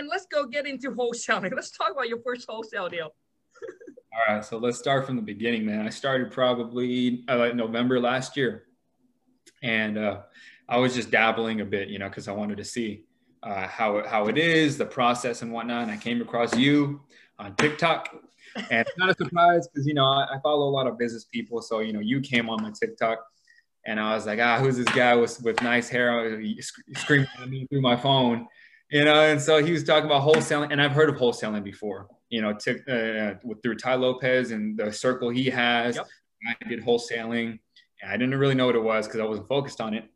and let's go get into wholesaling. Let's talk about your first wholesale deal. All right, so let's start from the beginning, man. I started probably uh, November last year, and uh, I was just dabbling a bit, you know, because I wanted to see uh, how how it is, the process and whatnot. And I came across you on TikTok, and it's not a surprise because you know I, I, follow a lot of business people, so you know you came on my TikTok, and I was like, ah, who's this guy with with nice hair screaming at me through my phone, you know? And so he was talking about wholesaling, and I've heard of wholesaling before, you know, t- uh, with, through Tai Lopez and the circle he has. Yep. I did wholesaling, and I didn't really know what it was because I wasn't focused on it.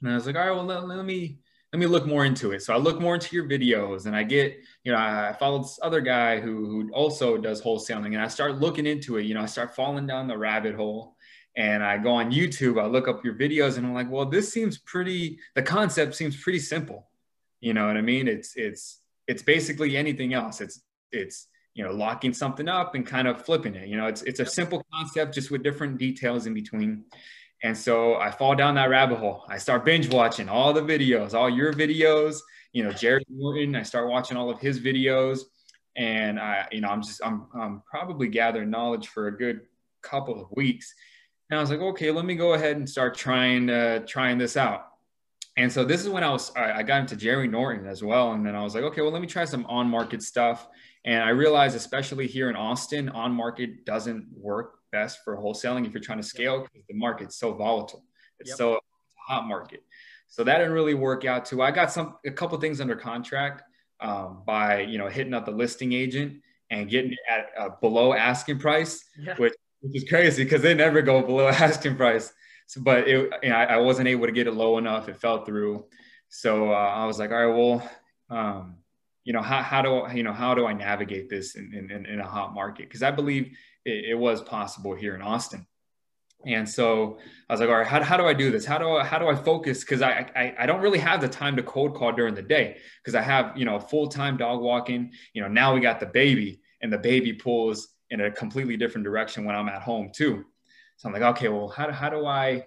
And I was like, all right, well, let, let me let me look more into it. So I look more into your videos and I get, you know, I followed this other guy who, who also does wholesaling and I start looking into it, you know, I start falling down the rabbit hole and I go on YouTube, I look up your videos and I'm like, well, this seems pretty, the concept seems pretty simple. You know what I mean? It's, it's, it's basically anything else. It's, it's, you know, locking something up and kind of flipping it, you know, it's, it's a simple concept just with different details in between. And so I fall down that rabbit hole. I start binge watching all the videos, all your videos, you know, Jerry Norton. I start watching all of his videos. And I, you know, I'm just, I'm, I'm probably gathering knowledge for a good couple of weeks. And I was like, okay, let me go ahead and start trying, uh, trying this out. And so this is when I was, I got into Jerry Norton as well. And then I was like, okay, well, let me try some on market stuff. And I realized, especially here in Austin, on market doesn't work best for wholesaling if you're trying to scale because the market's so volatile. It's yep. so hot market. So that didn't really work out too. I got some a couple things under contract um, by you know hitting up the listing agent and getting it at uh, below asking price, yeah. which which is crazy because they never go below asking price. So, but it, you know, I, I, wasn't able to get it low enough. It fell through. So uh, I was like, all right, well, um, you know, how, how do I, you know, how do I navigate this in, in, in a hot market? Because I believe it, it, was possible here in Austin. And so I was like, all right, how, how do I do this? How do I, how do I focus? Because I, I, I don't really have the time to cold call during the day because I have, you know, full-time dog walking, you know, now we got the baby and the baby pulls in a completely different direction when I'm at home too. So I'm like, okay, well, how, how do I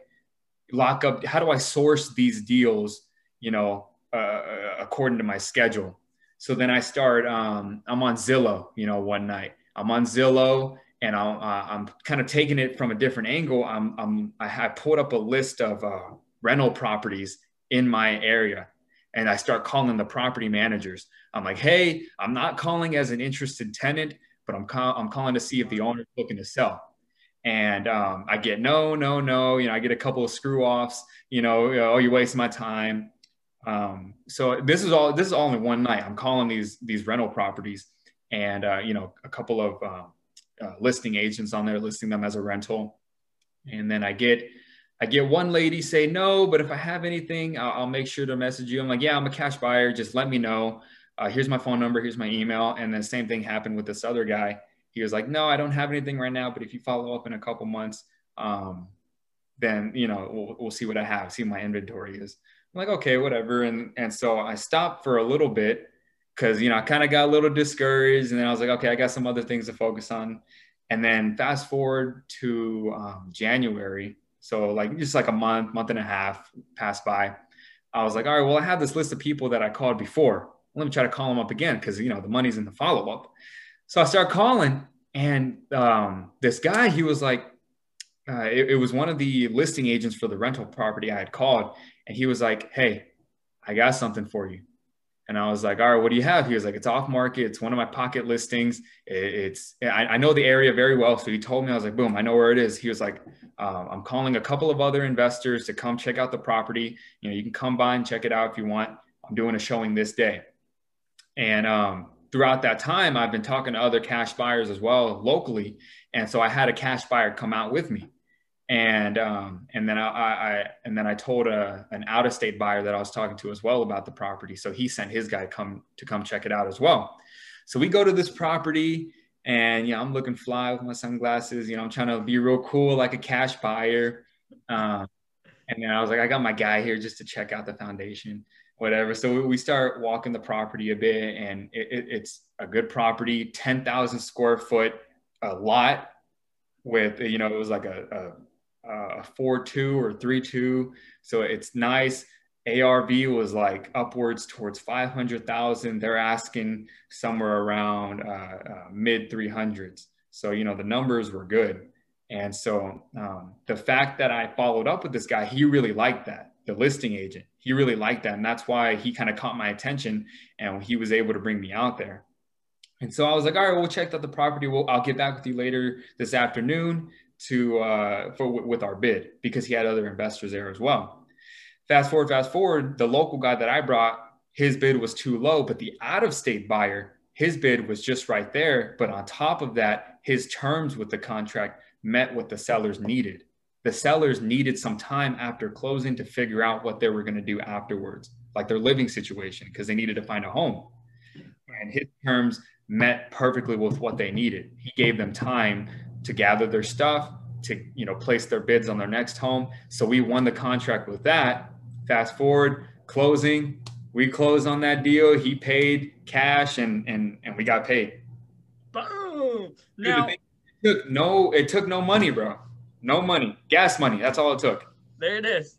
lock up? How do I source these deals, you know, uh, according to my schedule? So then I start, um, I'm on Zillow, you know, one night I'm on Zillow and I'm, uh, I'm kind of taking it from a different angle. I'm, I'm I, pulled up a list of uh, rental properties in my area, and I start calling the property managers. I'm like, hey, I'm not calling as an interested tenant, but I'm call- I'm calling to see if the owner's looking to sell. And um, I get no, no, no. You know, I get a couple of screw offs. You know, oh, you're wasting my time. Um, so this is all this is all in one night. I'm calling these these rental properties, and uh, you know, a couple of um, uh, listing agents on there listing them as a rental. And then I get I get one lady say no, but if I have anything, I'll, I'll make sure to message you. I'm like, yeah, I'm a cash buyer. Just let me know. Uh, here's my phone number. Here's my email. And then same thing happened with this other guy. He was like, no, I don't have anything right now, but if you follow up in a couple months, um, then you know we'll, we'll see what I have, see what my inventory is. I'm like, okay, whatever. And and so I stopped for a little bit because you know I kind of got a little discouraged, and then I was like, okay, I got some other things to focus on. And then fast forward to um, January, so like just like a month, month and a half passed by. I was like, all right, well, I have this list of people that I called before. Let me try to call them up again because you know the money's in the follow up. So I start calling, and um, this guy, he was like, uh, it, it was one of the listing agents for the rental property I had called, and he was like, hey, I got something for you. And I was like, all right, what do you have? He was like, it's off market. It's one of my pocket listings. It's, I, I know the area very well. So he told me, I was like, boom, I know where it is. He was like, uh, I'm calling a couple of other investors to come check out the property. You know, you can come by and check it out if you want. I'm doing a showing this day. And um, throughout that time, I've been talking to other cash buyers as well locally. And so I had a cash buyer come out with me and um, and then I, I, and then I told a, an out of state buyer that I was talking to as well about the property. So he sent his guy come to come check it out as well. So we go to this property, and yeah, I'm looking fly with my sunglasses. You know, I'm trying to be real cool like a cash buyer. Um, and then I was like, I got my guy here just to check out the foundation, whatever. So we start walking the property a bit, and it, it, it's a good property, ten thousand square foot, a lot with you know it was like a, a uh, four two or three two. So it's nice. ARV was like upwards towards 500,000. They're asking somewhere around uh, uh, mid 300s. So, you know, the numbers were good. And so um, the fact that I followed up with this guy, he really liked that, the listing agent. He really liked that. And that's why he kind of caught my attention and he was able to bring me out there. And so I was like, all right, we'll check out the property. We'll, I'll get back with you later this afternoon to uh, for with our bid because he had other investors there as well. Fast forward, fast forward, the local guy that I brought, his bid was too low, but the out of state buyer, his bid was just right there. But on top of that, his terms with the contract met what the sellers needed. The sellers needed some time after closing to figure out what they were going to do afterwards, like their living situation, because they needed to find a home. And his terms met perfectly with what they needed. He gave them time to gather their stuff, to you know place their bids on their next home. So we won the contract with that. Fast forward, closing, we closed on that deal. He paid cash, and and and we got paid. Boom! Now it took no, it took no money, bro. No money, gas money. That's all it took. There it is.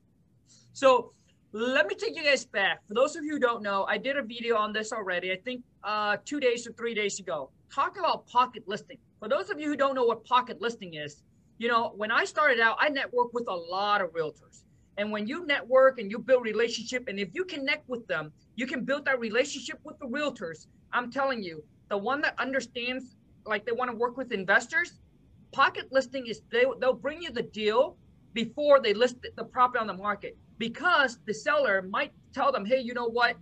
So let me take you guys back. For those of you who don't know, I did a video on this already. I think uh, two days or three days ago. Talk about pocket listing. For those of you who don't know what pocket listing is, you know, when I started out, I networked with a lot of realtors. And when you network and you build relationship, and if you connect with them, you can build that relationship with the realtors. I'm telling you, the one that understands, like they want to work with investors, pocket listing is they, they'll bring you the deal before they list the property on the market because the seller might tell them, hey, you know what?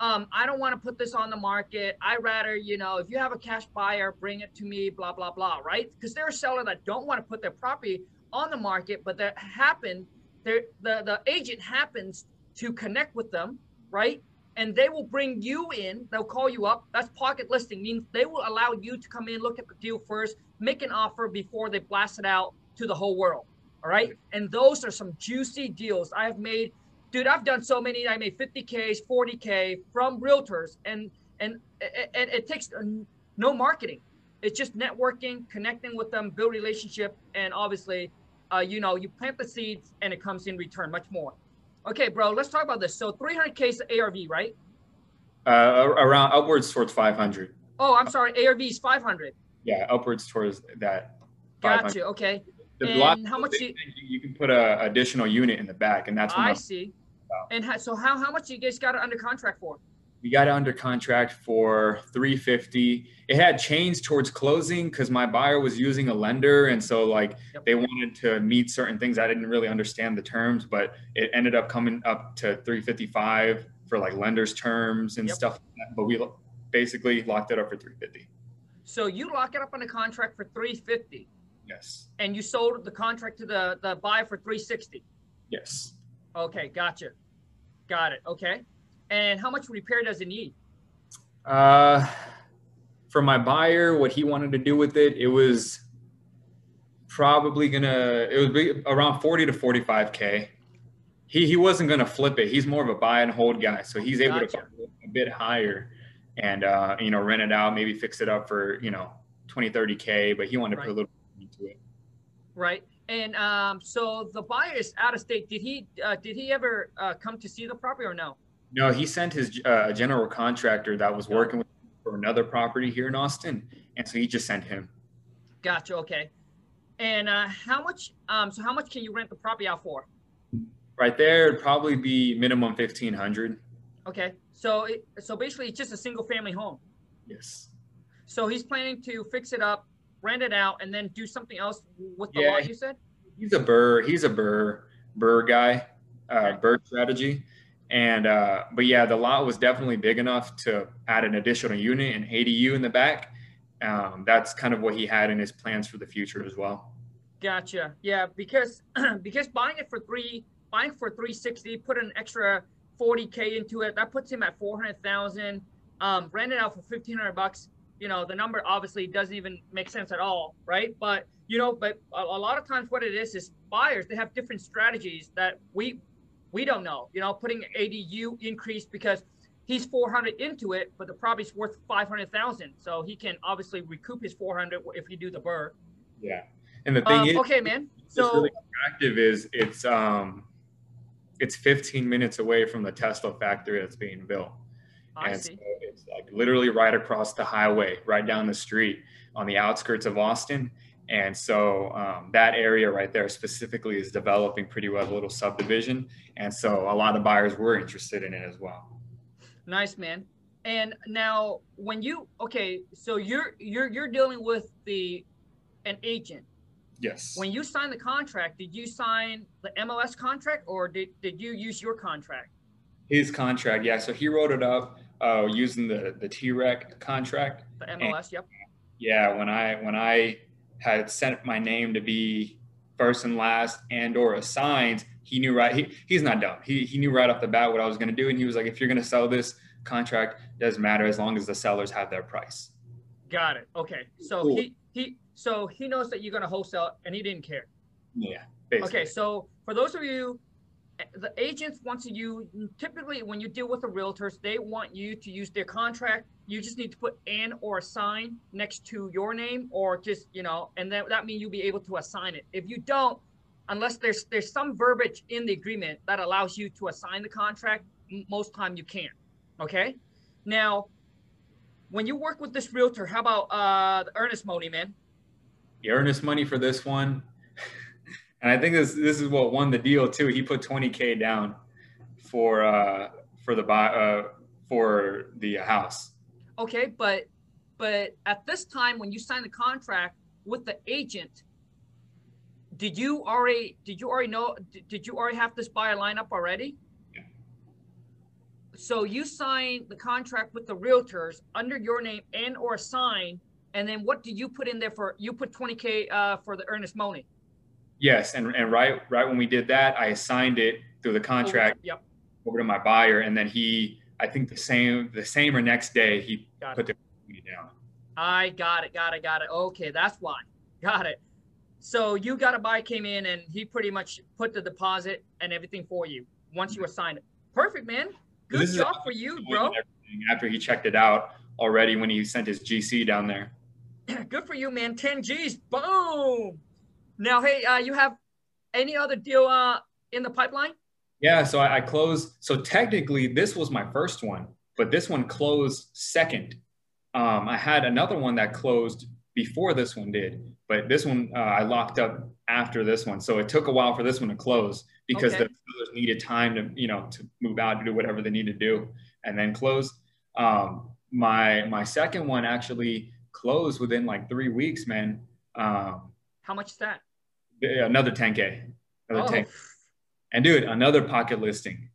Um, I don't want to put this on the market. I rather, you know, if you have a cash buyer, bring it to me, blah, blah, blah, right? Because they're a seller that don't want to put their property on the market, but that happen, the, the agent happens to connect with them, right? And they will bring you in, they'll call you up. That's pocket listing, means they will allow you to come in, look at the deal first, make an offer before they blast it out to the whole world. All right. And those are some juicy deals I have made dude, I've done so many. I made 50Ks, 40K from realtors, and and it, it, it takes no marketing. It's just networking, connecting with them, build relationship, and obviously, uh, you know, you plant the seeds and it comes in return much more. Okay, bro, let's talk about this. So 300K ARV, right? Uh, around upwards towards 500. Oh, I'm sorry. ARV is 500. Yeah, upwards towards that. Gotcha. Okay. The and how much you, you can put a additional unit in the back, and that's I see. And ha- so how how much you guys got it under contract for? We got it under contract for 350. It had changed towards closing because my buyer was using a lender, and so like yep. they wanted to meet certain things. I didn't really understand the terms, but it ended up coming up to 355 for like lenders terms and yep. stuff. Like but we basically locked it up for 350. So you lock it up on a contract for 350. Yes. And you sold the contract to the the buyer for 360. Yes. Okay, gotcha. Got it. Okay. And how much repair does it need? Uh, for my buyer, what he wanted to do with it, it was probably gonna it would be around 40 to 45k. He he wasn't gonna flip it. He's more of a buy and hold guy, so he's able gotcha. to a bit higher and uh, you know rent it out, maybe fix it up for you know 20 30k. But he wanted right. to put a little into it. Right. And um, so the buyer is out of state. Did he uh, did he ever uh, come to see the property or no? No, he sent his uh, general contractor that was working with for another property here in Austin, and so he just sent him. Gotcha. Okay. And uh, how much? Um, so how much can you rent the property out for? Right there, it'd probably be minimum fifteen hundred. Okay. So it, so basically, it's just a single family home. Yes. So he's planning to fix it up rent it out, and then do something else with the yeah, lot. You said he's a BRRRR. He's a BRRRR BRRRR guy. Uh, okay. Strategy. And uh, but yeah, the lot was definitely big enough to add an additional unit and ADU in the back. Um, that's kind of what he had in his plans for the future as well. Gotcha. Yeah, because because buying it for three, buying for three sixty, put an extra forty k into it. That puts him at four hundred thousand. Um, rent it out for fifteen hundred bucks you know the number obviously doesn't even make sense at all right but you know but a, a, lot of times what it is is buyers they have different strategies that we we don't know you know putting adu increase because he's 400 into it but the property's worth 500000 so he can obviously recoup his 400 if he do the BRRRR yeah and the thing um, is okay man so really attractive is it's um it's 15 minutes away from the Tesla factory that's being built. I and see. so it's like literally right across the highway, right down the street on the outskirts of Austin. And so um, that area right there specifically is developing pretty well, a little subdivision. And so a lot of buyers were interested in it as well. Nice, man. And now, when you okay, so you're you're you're dealing with the an agent. Yes. When you signed the contract, did you sign the MLS contract or did did you use your contract? His contract, yeah. So he wrote it up uh, using the the TREC contract. The MLS, yep. Yeah, when I when I had sent my name to be first and last and or assigned, he knew right. He, he's not dumb. He, he knew right off the bat what I was going to do, and he was like, "If you're going to sell this contract, doesn't matter as long as the sellers have their price." Got it. Okay. So Cool. he he so he knows that you're gonna wholesale and he didn't care. Yeah. Basically. Okay, so for those of you, the agents want to you typically when you deal with the realtors, they want you to use their contract. You just need to put an or a sign next to your name, or just you know, and then that means you'll be able to assign it. If you don't, unless there's there's some verbiage in the agreement that allows you to assign the contract, most time you can't. Okay, now. When you work with this realtor, how about uh, the earnest money, man? the earnest money for this one, and I think this this is what won the deal too. He put 20k down for uh for the buy uh for the house. Okay, but but at this time when you signed the contract with the agent, did you already did you already know did, you already have this buyer line up already? Yeah. So you signed the contract with the realtors under your name and or sign, and then what do you put in there for? You put 20k uh, for the earnest money. Yes, and and right right when we did that, I assigned it through the mm-hmm. contract Yep, over to my buyer, and then he, I think the same the same or next day, he got put it. the money down. I got it, got it, got it. Okay, that's why. Got it. So you got a buy came in and he pretty much put the deposit and everything for you once you assigned it. Perfect, man. Good This job for you, bro. After he checked it out already when he sent his GC down there. Good for you, man. 10 G's. Boom. Now, hey, uh, you have any other deal uh, in the pipeline? Yeah, so I, I closed. So technically, this was my first one, but this one closed second. Um, I had another one that closed before this one did, but this one uh, I locked up after this one. So it took a while for this one to close because Okay. the sellers needed time to, you know, to move out to do whatever they need to do, and then close. Um, my my second one actually closed within like three weeks, man. Um, How much is that? Another 10k, another Oh, 10. And dude, another pocket listing.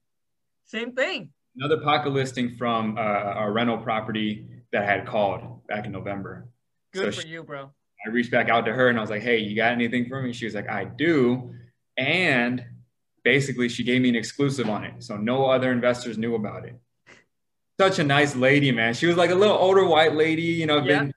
same thing. another pocket listing from uh, a rental property that I had called back in November. Good So for you, bro. I reached back out to her and I was like, "Hey, you got anything for me?" She was like, "I do," and basically she gave me an exclusive on it, so no other investors knew about it. Such a nice lady, man. She was like a little older white lady, you know, Yeah. been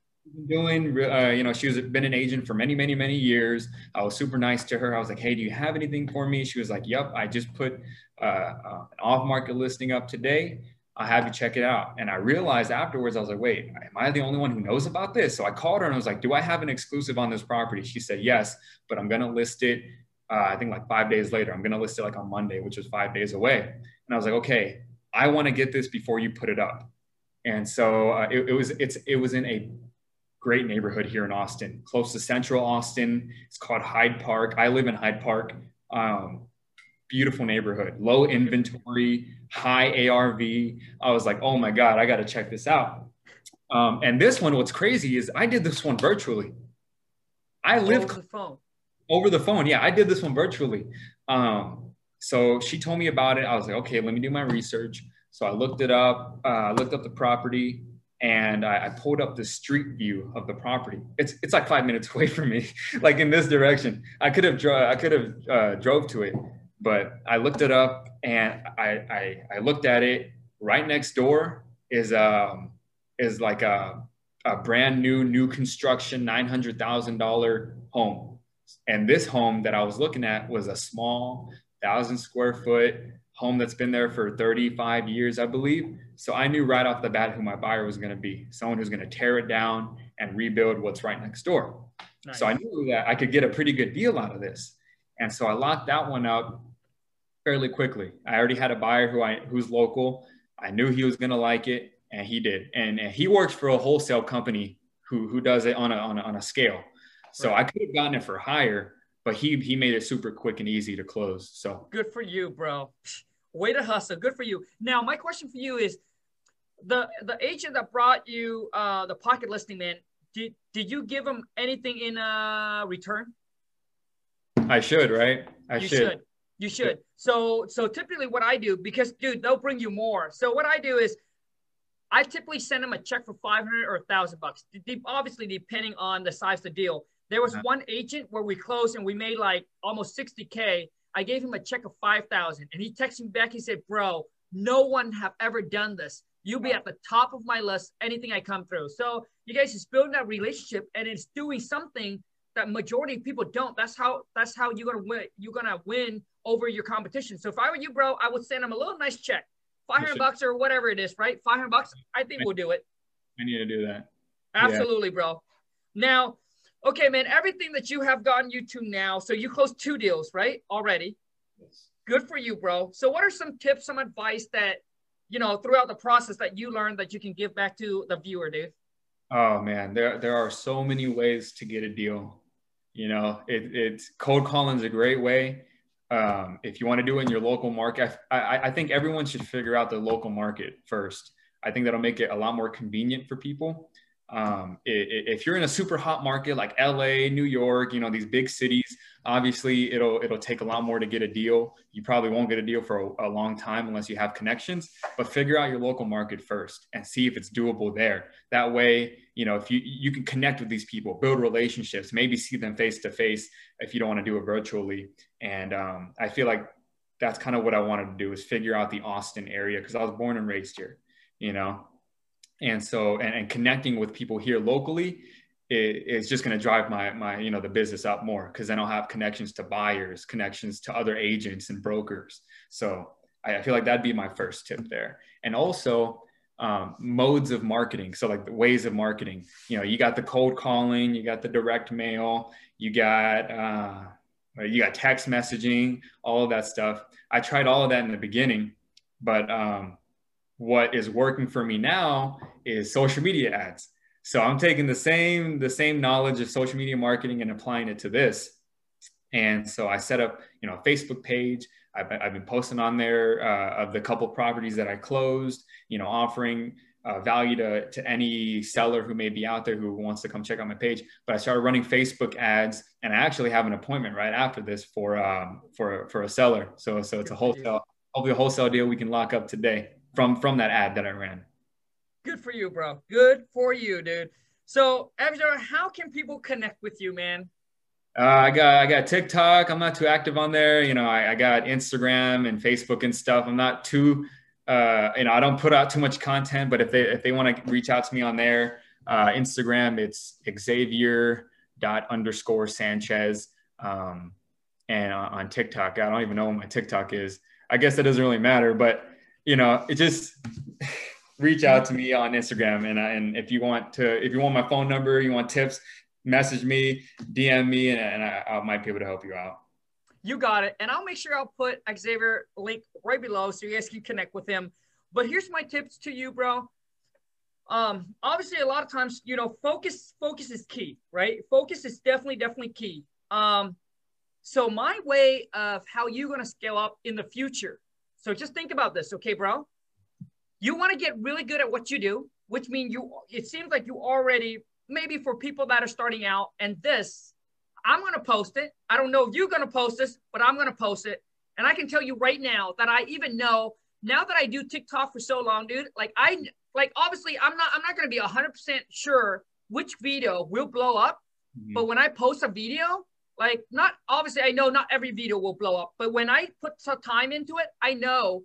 doing, uh, you know, she was been an agent for many, many, many years. I was super nice to her. I was like, "Hey, do you have anything for me?" She was like, "Yep, I just put uh, uh, an off-market listing up today. I'll have you check it out." And I realized afterwards, I was like, "Wait, am I the only one who knows about this?" So I called her and I was like, "Do I have an exclusive on this property?" She said, "Yes, but I'm gonna list it." Uh, I think like five days later. I'm gonna list it like on Monday, which was five days away. And I was like, "Okay, I want to get this before you put it up." And so uh, it, it was it's it was in a great neighborhood here in Austin, close to Central Austin. It's called Hyde Park. I live in Hyde Park. Um, beautiful neighborhood, low inventory, high ARV. I was like, oh my God, I got to check this out. Um, and this one, what's crazy is I did this one virtually. I live Over the phone. over the phone. Yeah, I did this one virtually. Um, so she told me about it. I was like, okay, let me do my research. So I looked it up, uh, looked up the property, and I, I pulled up the street view of the property. It's it's like five minutes away from me, like in this direction. I could have dro- I could have uh, drove to it, but I looked it up and I, I I looked at it. Right next door is um is like a a brand new new construction nine hundred thousand dollar home, and this home that I was looking at was a small thousand square foot home that's been there for 35 years, I believe. So I knew right off the bat who my buyer was going to be someone who's going to tear it down and rebuild what's right next door. Nice. So I knew that I could get a pretty good deal out of this. And so I locked that one up fairly quickly. I already had a buyer who I who's local. I knew he was gonna like it, and he did. And, and he works for a wholesale company who who does it on a on a, on a scale. So right. I could have gotten it for higher, but he he made it super quick and easy to close. So good for you, bro. Way to hustle. Good for you. Now my question for you is the the agent that brought you uh the pocket listing man did did you give him anything in uh return i should right i you should. should. you should so so typically what i do because dude they'll bring you more so what i do is i typically send them a check for 500 or a thousand bucks obviously depending on the size of the deal there was one agent where we closed and we made like almost 60k i gave him a check of 5000 and he texted me back he said bro no one have ever done this You'll be at the top of my list anything I come through. So you guys is building that relationship and it's doing something that majority of people don't. That's how that's how you're gonna win. You're gonna win over your competition. So if I were you, bro, I would send him a little nice check, five hundred bucks or whatever it is, right? Five hundred bucks. I think we'll do it. I need to do that. Absolutely, yeah. bro. Now, okay, man. Everything that you have gotten you to now, so you closed two deals, right? Already. Yes. Good for you, bro. So, what are some tips, some advice that you know, throughout the process that you learned that you can give back to the viewer, dude? Oh man, there there are so many ways to get a deal. You know, it, it's cold calling is a great way. Um, if you want to do it in your local market, I, I, I think everyone should figure out the local market first. I think that'll make it a lot more convenient for people. Um, if you're in a super hot market like LA, New York, you know these big cities, obviously it'll it'll take a lot more to get a deal. You probably won't get a deal for a, a, long time unless you have connections. But figure out your local market first and see if it's doable there. That way, you know if you you can connect with these people, build relationships, maybe see them face to face if you don't want to do it virtually. And um, I feel like that's kind of what I wanted to do is figure out the Austin area because I was born and raised here. You know, and so and, and connecting with people here locally is just going to drive my my you know the business up more because then I'll have connections to buyers, connections to other agents and brokers. So I, I feel like that'd be my first tip there. And also um, modes of marketing. So like the ways of marketing. You know, you got the cold calling, you got the direct mail, you got uh, you got text messaging, all of that stuff. I tried all of that in the beginning, but um, what is working for me now is social media ads. So I'm taking the same the same knowledge of social media marketing and applying it to this. And so I set up, you know, a Facebook page. I've, I've been posting on there uh, of the couple properties that I closed, you know, offering uh, value to, to any seller who may be out there who wants to come check out my page. But I started running Facebook ads, and I actually have an appointment right after this for um, for for a seller. So so it's a wholesale, hopefully a wholesale deal we can lock up today from from that ad that I ran. Good for you, bro. Good for you, dude. So, Abjar, how can people connect with you, man? Uh, I got I got TikTok. I'm not too active on there. You know, I, I got Instagram and Facebook and stuff. I'm not too, uh, you know, I don't put out too much content. But if they if they want to reach out to me on there, uh, Instagram, it's Xavier dot underscore Sanchez. Um, and on, on TikTok, I don't even know what my TikTok is. I guess that doesn't really matter, but you know, it just reach out to me on Instagram. And, and if you want to, if you want my phone number, you want tips, message me, DM me, and, and I, I might be able to help you out. You got it. And I'll make sure I'll put Xavier link right below so you guys can connect with him. But here's my tips to you, bro. Um, obviously a lot of times, you know, focus, focus is key, right? Focus is definitely, definitely key. Um, so my way of how you're going to scale up in the future so just think about this, okay, bro? You want to get really good at what you do, which means you it seems like you already maybe for people that are starting out and this I'm going to post it. I don't know if you're going to post this, but I'm going to post it. And I can tell you right now that I even know now that I do TikTok for so long, dude, like I like obviously I'm not I'm not going to be 100% sure which video will blow up, mm-hmm. but when I post a video, like not obviously I know not every video will blow up, but when I put some time into it, I know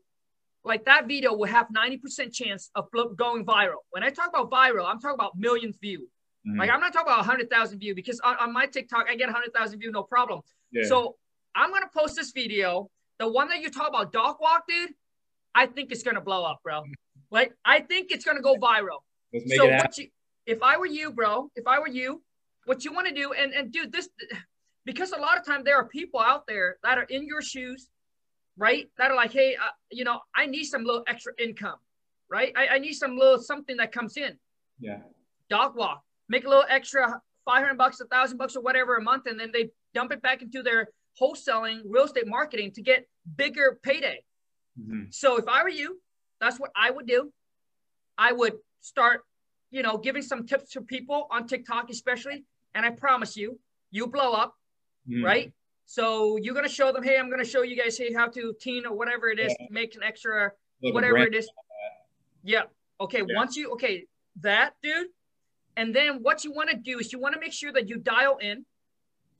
like that video will have 90% chance of going viral. When I talk about viral, I'm talking about millions view. Mm-hmm. Like I'm not talking about 100,000 view because on, on, my TikTok, I get 100,000 view, no problem. Yeah. So I'm going to post this video. The one that you talk about dog walk, dude, I think it's going to blow up, bro. Like I think it's going to go viral. so what you, if I were you, bro, if I were you, what you want to do, and, and dude, this, because a lot of time there are people out there that are in your shoes right? That are like, hey, uh, you know, I need some little extra income, right? I, I need some little something that comes in. Yeah. Dog walk, make a little extra 500 bucks, a thousand bucks or whatever a month. And then they dump it back into their wholesaling real estate marketing to get bigger payday. Mm-hmm. So if I were you, that's what I would do. I would start, you know, giving some tips to people on TikTok, especially. And I promise you, you blow up, mm-hmm. right? So you're gonna show them, hey, I'm gonna show you guys hey how to teen or whatever it is, yeah. make an extra whatever it is. Yeah. Okay. Yeah. Once you okay, that dude, and then what you want to do is you want to make sure that you dial in,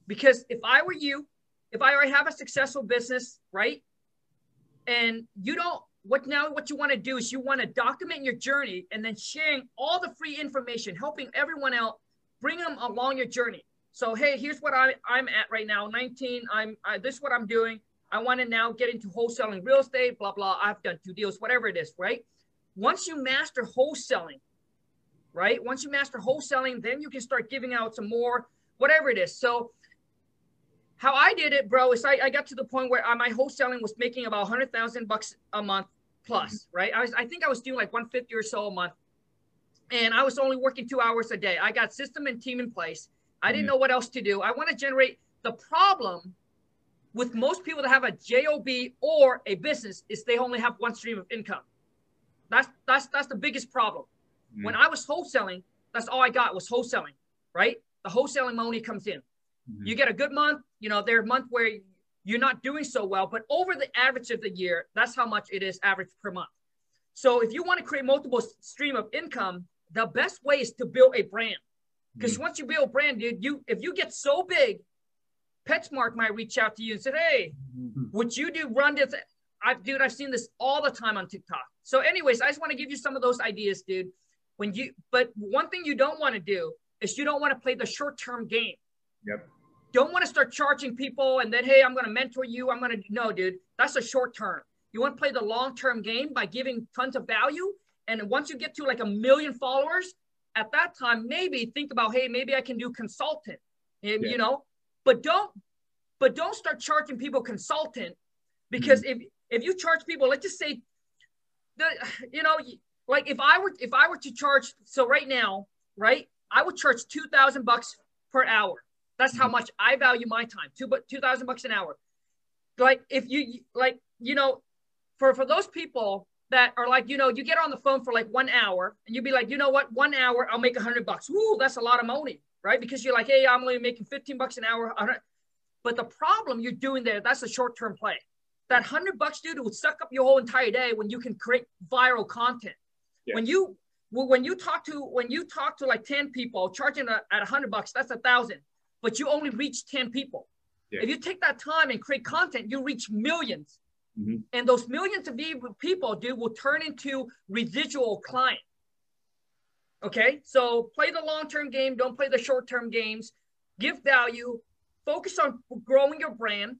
because if I were you, if I already have a successful business, right, and you don't what now what you want to do is you want to document your journey and then sharing all the free information helping everyone out bring them along your journey so hey, here's what I, I'm at right now, 19. I'm I, this is what I'm doing. I want to now get into wholesaling real estate, blah blah. I've done two deals, whatever it is, right? Once you master wholesaling, right? Once you master wholesaling, then you can start giving out some more, whatever it is. So how I did it, bro, is I, I got to the point where uh, my wholesaling was making about 100,000 bucks a month plus, right? I was I think I was doing like 150 or so a month. And I was only working two hours a day. I got system and team in place I didn't know what else to do. I want to generate the problem with most people that have a job or a business is they only have one stream of income. That's that's that's the biggest problem. Mm. When I was wholesaling, that's all I got was wholesaling, right? The wholesaling money comes in. Mm-hmm. You get a good month, you know, there's a month where you're not doing so well, but over the average of the year, that's how much it is average per month. So if you want to create multiple stream of income, the best way is to build a brand. Because mm-hmm. once you build brand, dude, you if you get so big, PetSmart might reach out to you and say, "Hey, mm-hmm. would you do run this?" I, dude, I've seen this all the time on TikTok. So, anyways, I just want to give you some of those ideas, dude. When you, but one thing you don't want to do is you don't want to play the short-term game. Yep. Don't want to start charging people and then, hey, I'm going to mentor you. I'm going to no, dude. That's a short term. You want to play the long-term game by giving tons of value. And once you get to like a million followers, at that time maybe think about hey maybe i can do consultant and, yeah. you know but don't but don't start charging people consultant because mm-hmm. if if you charge people let's just say the you know like if i were if i were to charge so right now right i would charge 2000 bucks per hour that's how mm-hmm. much i value my time two but 2000 bucks an hour like if you like you know for for those people that are like, you know, you get on the phone for like one hour and you'd be like, you know what, one hour, I'll make a hundred bucks. Woo, that's a lot of money, right? Because you're like, hey, I'm only making 15 bucks an hour. But the problem you're doing there, that's a short-term play. That hundred bucks, dude, would suck up your whole entire day when you can create viral content. Yeah. When you when you talk to when you talk to like 10 people charging a, at a hundred bucks, that's a thousand, but you only reach 10 people. Yeah. If you take that time and create content, you reach millions. Mm-hmm. And those millions of people, dude, will turn into residual client. Okay, so play the long-term game. Don't play the short-term games. Give value. Focus on growing your brand.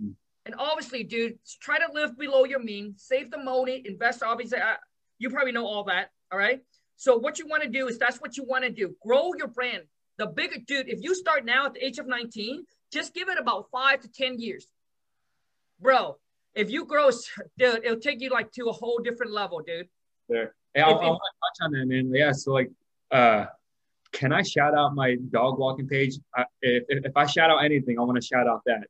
Mm-hmm. And obviously, dude, try to live below your means. Save the money. Invest. Obviously, uh, you probably know all that. All right. So what you want to do is that's what you want to do. Grow your brand. The bigger dude, if you start now at the age of 19, just give it about five to 10 years. Bro, if you grow, dude, it'll take you like to a whole different level, dude. There. Hey, I'll, I'll touch on that, man. Yeah. So like, uh, can I shout out my dog walking page? I, if, if I shout out anything, I want to shout out that.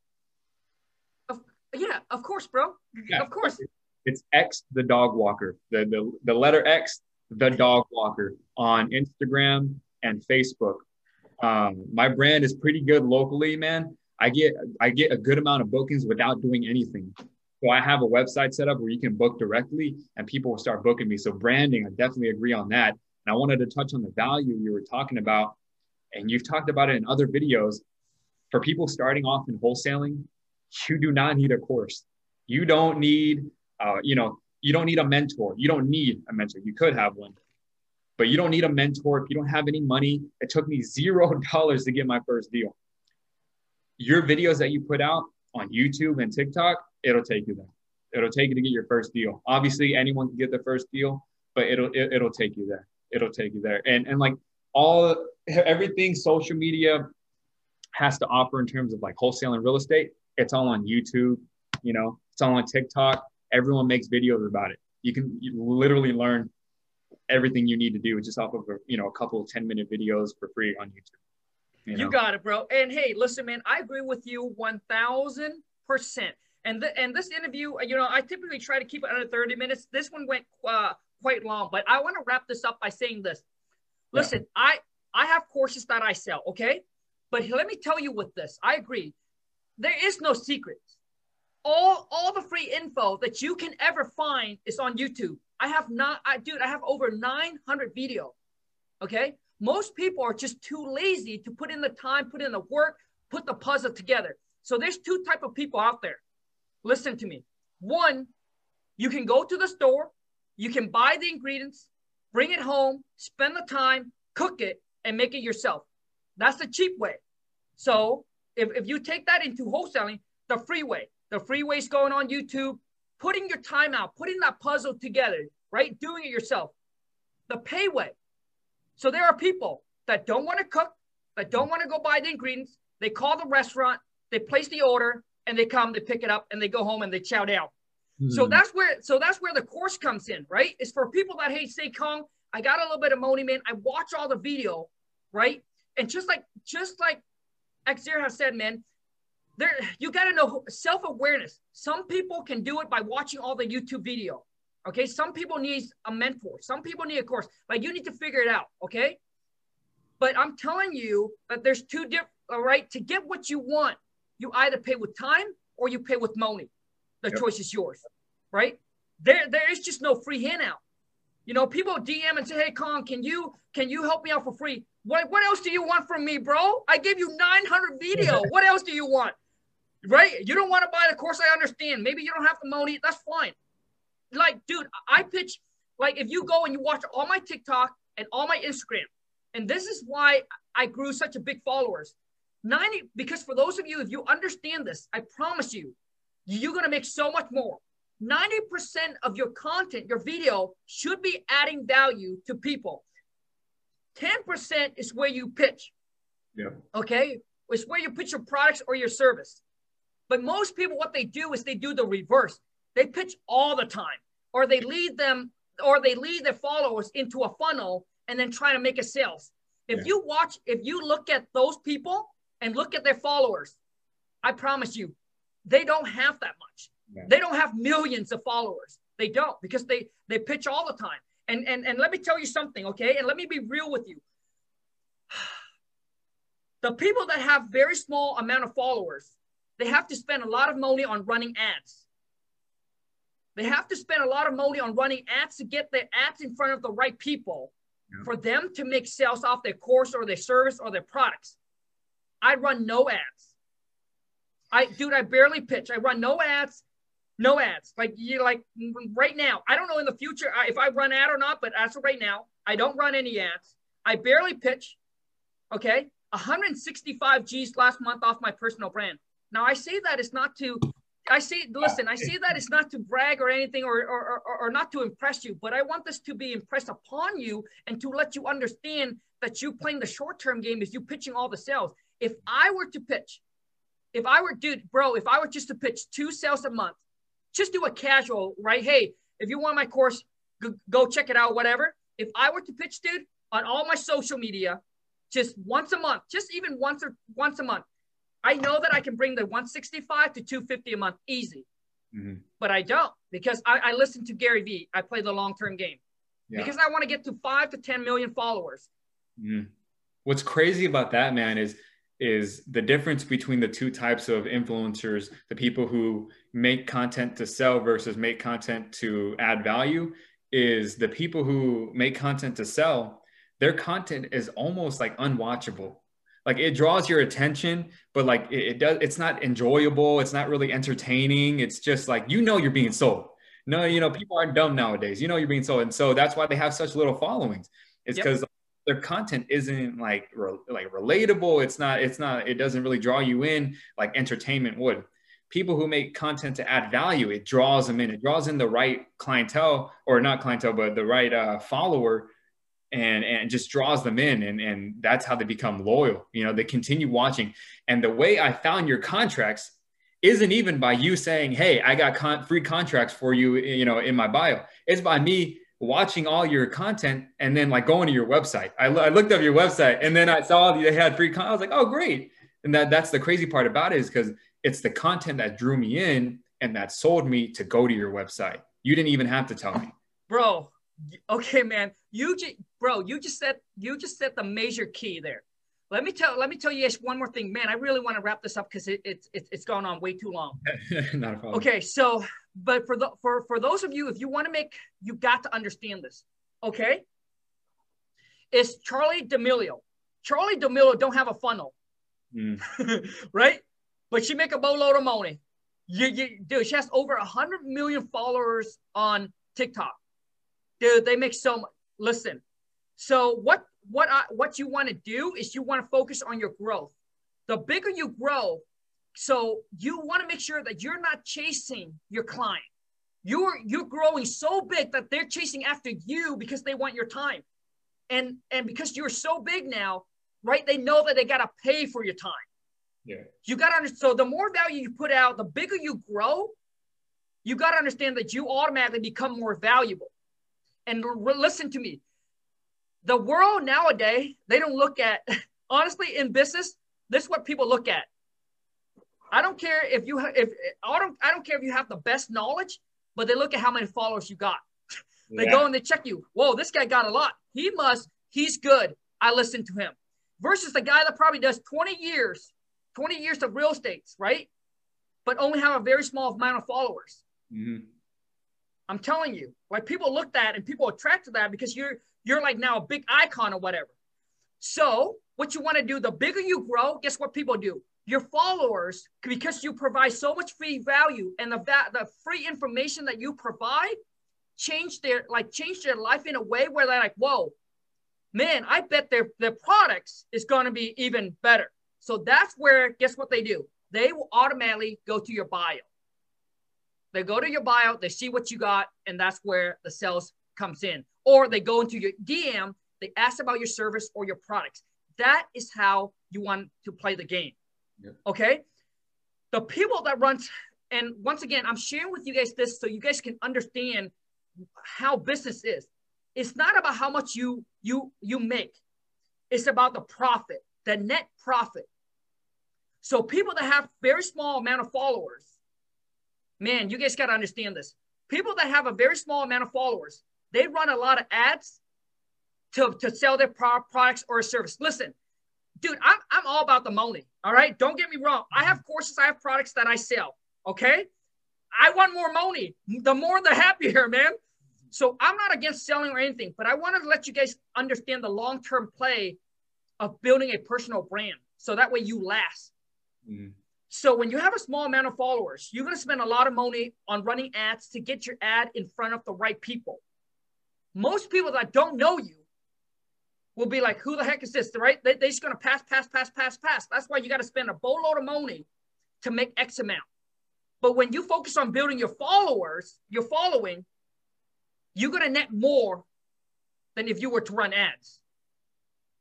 Of, yeah, of course, bro. Yeah. Of course. It's X the dog walker. The, the the letter X the dog walker on Instagram and Facebook. Um, my brand is pretty good locally, man. I get I get a good amount of bookings without doing anything. So I have a website set up where you can book directly and people will start booking me. So branding, I definitely agree on that. And I wanted to touch on the value you were talking about. And you've talked about it in other videos. For people starting off in wholesaling, you do not need a course. You don't need, uh, you know, you don't need a mentor. You don't need a mentor. You could have one, but you don't need a mentor if you don't have any money. It took me zero dollars to get my first deal. Your videos that you put out on YouTube and TikTok, it'll take you there. It'll take you to get your first deal. Obviously, anyone can get the first deal, but it'll it, will it will take you there. It'll take you there. And and like all everything social media has to offer in terms of like wholesaling real estate, it's all on YouTube. You know, It's all on TikTok. Everyone makes videos about it. You can you literally learn everything you need to do just off of a, you know a couple of 10 minute videos for free on YouTube. You, know? you got it, bro. And hey, listen, man, I agree with you 1000%. And, the, and this interview, you know, I typically try to keep it under 30 minutes. This one went uh, quite long, but I want to wrap this up by saying this. Listen, yeah. I I have courses that I sell, okay? But let me tell you with this, I agree. There is no secret. All all the free info that you can ever find is on YouTube. I have not, I dude, I have over 900 video. Okay. Most people are just too lazy to put in the time, put in the work, put the puzzle together. So there's two type of people out there. Listen to me. One, you can go to the store, you can buy the ingredients, bring it home, spend the time, cook it, and make it yourself. That's the cheap way. So if, if you take that into wholesaling, the free way, the free is going on YouTube, putting your time out, putting that puzzle together, right? Doing it yourself. The pay way. So there are people that don't want to cook, that don't want to go buy the ingredients. They call the restaurant, they place the order, and they come, they pick it up, and they go home and they chow down. Mm-hmm. So that's where so that's where the course comes in, right? It's for people that hey, say Kong, I got a little bit of money, man. I watch all the video, right? And just like just like Xavier has said, man, there you got to know self-awareness some people can do it by watching all the youtube video okay some people need a mentor some people need a course like you need to figure it out okay but i'm telling you that there's two different all right to get what you want you either pay with time or you pay with money the yep. choice is yours right there there is just no free handout you know people dm and say hey Kong, can you can you help me out for free what, what else do you want from me, bro? I gave you 900 video. what else do you want? right? You don't want to buy the course. I understand. Maybe you don't have the money. That's fine. Like, dude, I pitch. Like, if you go and you watch all my TikTok and all my Instagram, and this is why I grew such a big followers. 90 because for those of you, if you understand this, I promise you, you're gonna make so much more. 90% of your content, your video should be adding value to people. 10% is where you pitch. Yeah. Okay. It's where you pitch your products or your service. But most people, what they do is they do the reverse. They pitch all the time, or they lead them, or they lead their followers into a funnel and then try to make a sales. If yeah. you watch, if you look at those people and look at their followers, I promise you, they don't have that much. Yeah. They don't have millions of followers. They don't because they they pitch all the time. And and and let me tell you something, okay? And let me be real with you. The people that have very small amount of followers, they have to spend a lot of money on running ads. They have to spend a lot of money on running ads to get their ads in front of the right people yeah. for them to make sales off their course or their service or their products. I run no ads. I dude, I barely pitch. I run no ads, no ads. Like you like right now. I don't know in the future if I run ad or not, but as of right now, I don't run any ads. I barely pitch. Okay, 165 G's last month off my personal brand. Now I say that it's not to, I say, listen, I say that it's not to brag or anything or, or, or, or not to impress you, but I want this to be impressed upon you and to let you understand that you playing the short-term game is you pitching all the sales. If I were to pitch, if I were, dude, bro, if I were just to pitch two sales a month, just do a casual, right? Hey, if you want my course, go, go check it out, whatever. If I were to pitch, dude, on all my social media, just once a month, just even once or once a month, I know that I can bring the 165 to 250 a month easy, mm-hmm. but I don't because I, I, listen to Gary Vee. I play the long term game yeah. because I want to get to five to 10 million followers. Mm-hmm. What's crazy about that, man, is is the difference between the two types of influencers the people who make content to sell versus make content to add value is the people who make content to sell their content is almost like unwatchable. Like it draws your attention but like it, it, does it's not enjoyable it's not really entertaining it's just like you know you're being sold. No you know people aren't dumb nowadays you know you're being sold and so that's why they have such little followings. It's because yep. Their content isn't like re- like relatable. It's not it's not it doesn't really draw you in like entertainment would. People who make content to add value it draws them in. It draws in the right clientele or not clientele but the right uh, follower and and just draws them in and and that's how they become loyal. You know they continue watching. And the way i found your contracts isn't even by you saying, "Hey, I got con- free contracts for you," you know, in my bio. It's by me watching all your content and then like going to your website. I, I looked up your website and then I saw they had free content. I was like, "Oh, great!" And that that's the crazy part about it is because it's the content that drew me in and that sold me to go to your website. You didn't even have to tell me, bro. Okay, man. You just, bro. You just said you just said the major key there. Let me tell let me tell you one more thing, man. I really want to wrap this up because it, it's it, it's gone on way too long. Not a problem. Okay, so but for the for for those of you, if you want to make, you've got to understand this. Okay, it's Charli D'Amelio. Charli D'Amelio don't have a funnel, mm. right? But she make a boatload of money. You, you, dude, she has over a hundred million followers on TikTok. Dude, they make so much. Listen, so what what I, what you want to do is you want to focus on your growth. The bigger you grow, so you want to make sure that you're not chasing your client. You're you're growing so big that they're chasing after you because they want your time. And and because you're so big now, right? They know that they got to pay for your time. Yeah. You got to understand so the more value you put out, the bigger you grow, you got to understand that you automatically become more valuable. And re- listen to me the world nowadays, they don't look at, honestly, in business, this is what people look at. I don't care if you, if I don't, I don't care if you have the best knowledge, but they look at how many followers you got. they yeah. go and they check you. Whoa, this guy got a lot. He must, he's good. I listen to him. Versus the guy that probably does 20 years, 20 years of real estate, right? But only have a very small amount of followers. Mm-hmm. I'm telling you, like people look at and people attract to that because you're you're like now a big icon or whatever. So what you want to do, the bigger you grow, guess what people do? Your followers, because you provide so much free value and the the free information that you provide, change their like change their life in a way where they're like, whoa, man, I bet their their products is going to be even better. So that's where guess what they do? They will automatically go to your bio. They go to your bio, they see what you got, and that's where the sales comes in or they go into your DM, they ask about your service or your products. That is how you want to play the game. Okay. The people that run, and once again, I'm sharing with you guys this so you guys can understand how business is. It's not about how much you you you make. It's about the profit, the net profit. So people that have very small amount of followers, man, you guys got to understand this. People that have a very small amount of followers, they run a lot of ads to, to sell their pro- products or service. Listen, dude, I'm, I'm all about the money. All right. Don't get me wrong. I have courses, I have products that I sell. Okay. I want more money. The more, the happier, man. So I'm not against selling or anything, but I wanted to let you guys understand the long term play of building a personal brand. So that way you last. Mm-hmm. So when you have a small amount of followers, you're going to spend a lot of money on running ads to get your ad in front of the right people most people that don't know you will be like, who the heck is this? Right? They, they're just going to pass, pass, pass, pass, pass. That's why you got to spend a boatload of money to make X amount. But when you focus on building your followers, your following, you're going to net more than if you were to run ads.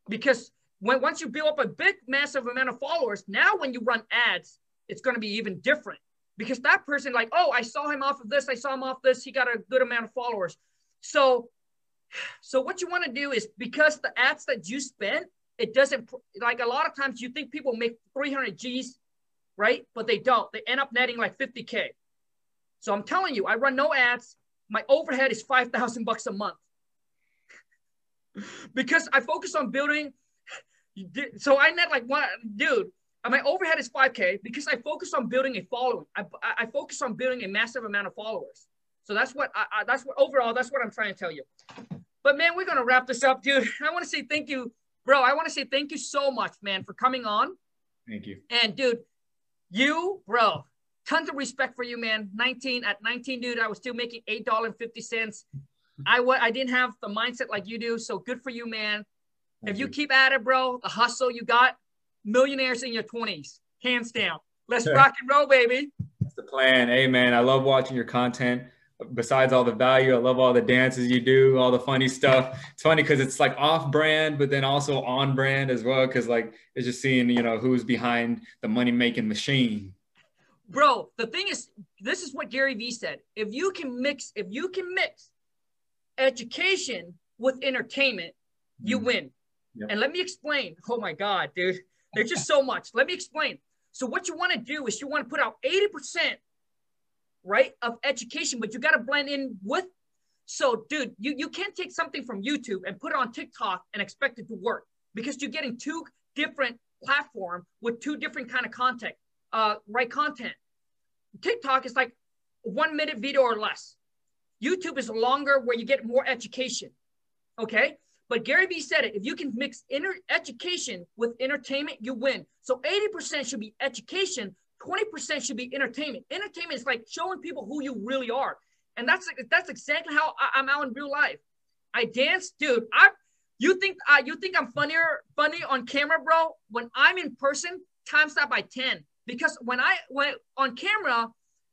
Because when once you build up a big, massive amount of followers, now when you run ads, it's going to be even different. Because that person, like, oh, I saw him off of this, I saw him off this, he got a good amount of followers. So so what you want to do is because the ads that you spend, it doesn't like a lot of times you think people make 300 G's, right? But they don't. They end up netting like 50K. So I'm telling you, I run no ads. My overhead is 5,000 bucks a month because I focus on building. So I net like one dude. Uh, my overhead is 5K because I focus on building a following. I, I focus on building a massive amount of followers. So that's what I, I, that's what overall that's what I'm trying to tell you. But man, we're gonna wrap this up, dude. I want to say thank you, bro. I want to say thank you so much, man, for coming on. Thank you. And dude, you, bro, tons of respect for you, man. 19 at 19, dude, I was still making eight dollar and fifty cents. I w- I didn't have the mindset like you do, so good for you, man. Thank if you, you keep at it, bro, the hustle you got, millionaires in your 20s, hands down. Let's rock and roll, baby. That's the plan. Hey, man, I love watching your content besides all the value, I love all the dances you do, all the funny stuff. It's funny because it's like off brand, but then also on brand as well. Cause like it's just seeing, you know, who's behind the money making machine. bro, the thing is, this is what Gary Vee said. If you can mix, if you can mix education with entertainment, you mm-hmm. win. Yep. And let me explain. Oh my God, dude. There's just so much. Let me explain. So what you want to do is you want to put out 80%, right, of education, but you got to blend in with. So, dude, you, you can't take something from YouTube and put it on TikTok and expect it to work because you're getting two different platform with two different kind of content, uh, right content. TikTok is like one minute video or less. YouTube is longer where you get more education. Okay. But Gary Vee said it if you can mix inner education with entertainment, you win. So 80% should be education, 20% should be entertainment. Entertainment is like showing people who you really are. And that's that's exactly how I, am out in real life. I dance, dude. I you think uh, you think I'm funnier funny on camera, bro? When I'm in person, times that by 10. Because when I when on camera,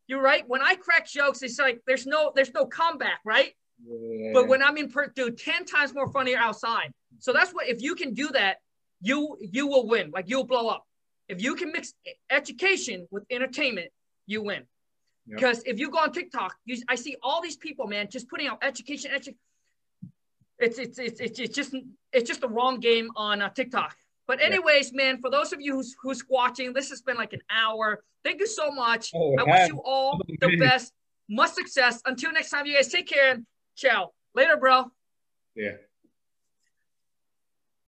you're right. When I crack jokes, it's like there's no there's no comeback, right? Yeah. But when I'm in per dude, 10 times more funnier outside. So that's what if you can do that, you you will win. Like you'll blow up. If you can mix education with entertainment, you win. Because yep. if you go on TikTok, you, I see all these people, man, just putting out education, education. It's, it's it's it's it's just it's just the wrong game on uh, TikTok. But anyways, man, for those of you who's who's watching, this has been like an hour. Thank you so much. Oh, I wish you all the best, much success. Until next time, you guys take care. And ciao. Later, bro. Yeah.